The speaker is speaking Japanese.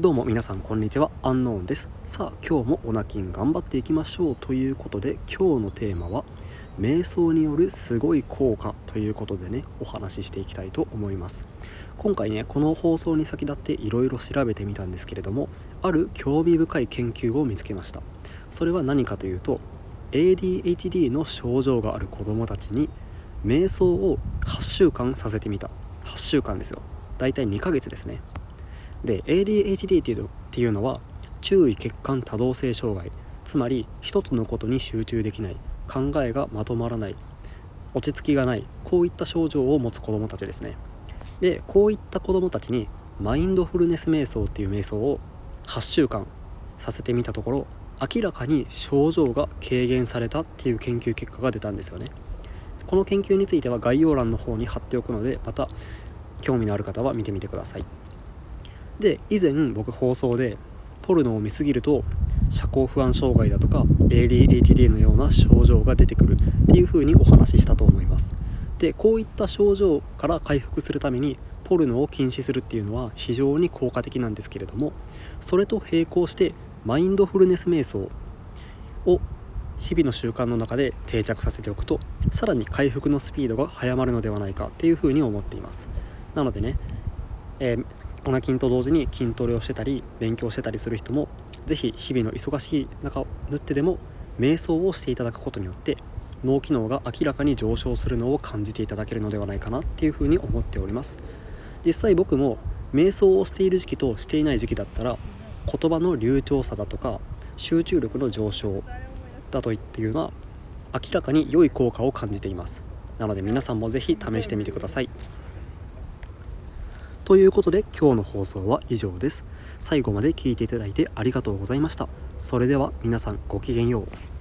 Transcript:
どうも皆さんこんにちは。アンノーンです。さあ今日もオナキン頑張っていきましょうということで今日のテーマは瞑想によるすごい効果ということでねお話ししていきたいと思います。今回ねこの放送に先立っていろいろ調べてみたんですけれどもある興味深い研究を見つけました。それは何かというと ADHD の症状がある子どもたちに瞑想を8週間させてみた。8週間ですよ。だいたい2ヶ月ですね。で ADHD っていうのは注意欠陥多動性障害。つまり一つのことに集中できない。考えがまとまらない。落ち着きがない。こういった症状を持つ子どもたちですね。でこういった子どもたちにマインドフルネス瞑想っていう瞑想を8週間させてみたところ明らかに症状が軽減されたっていう研究結果が出たんですよね。この研究については概要欄の方に貼っておくのでまた興味のある方は見てみてください。で以前僕放送でポルノを見すぎると社交不安障害だとか ADHD のような症状が出てくるっていうふうにお話ししたと思います。でこういった症状から回復するためにポルノを禁止するっていうのは非常に効果的なんですけれどもそれと並行してマインドフルネス瞑想を日々の習慣の中で定着させておくとさらに回復のスピードが速まるのではないかっていうふうに思っています。なのでね、えー、オナ筋と同時に筋トレをしてたり勉強してたりする人も是非日々の忙しい中を縫ってでも瞑想をしていただくことによって脳機能が明らかに上昇するのを感じていただけるのではないかなっていうふうに思っております。実際僕も瞑想をしている時期としていない時期だったら言葉の流暢さだとか集中力の上昇だといっていうのは明らかに良い効果を感じています。なので皆さんも是非試してみてください。ということで今日の放送は以上です。最後まで聞いていただいてありがとうございました。それでは皆さんごきげんよう。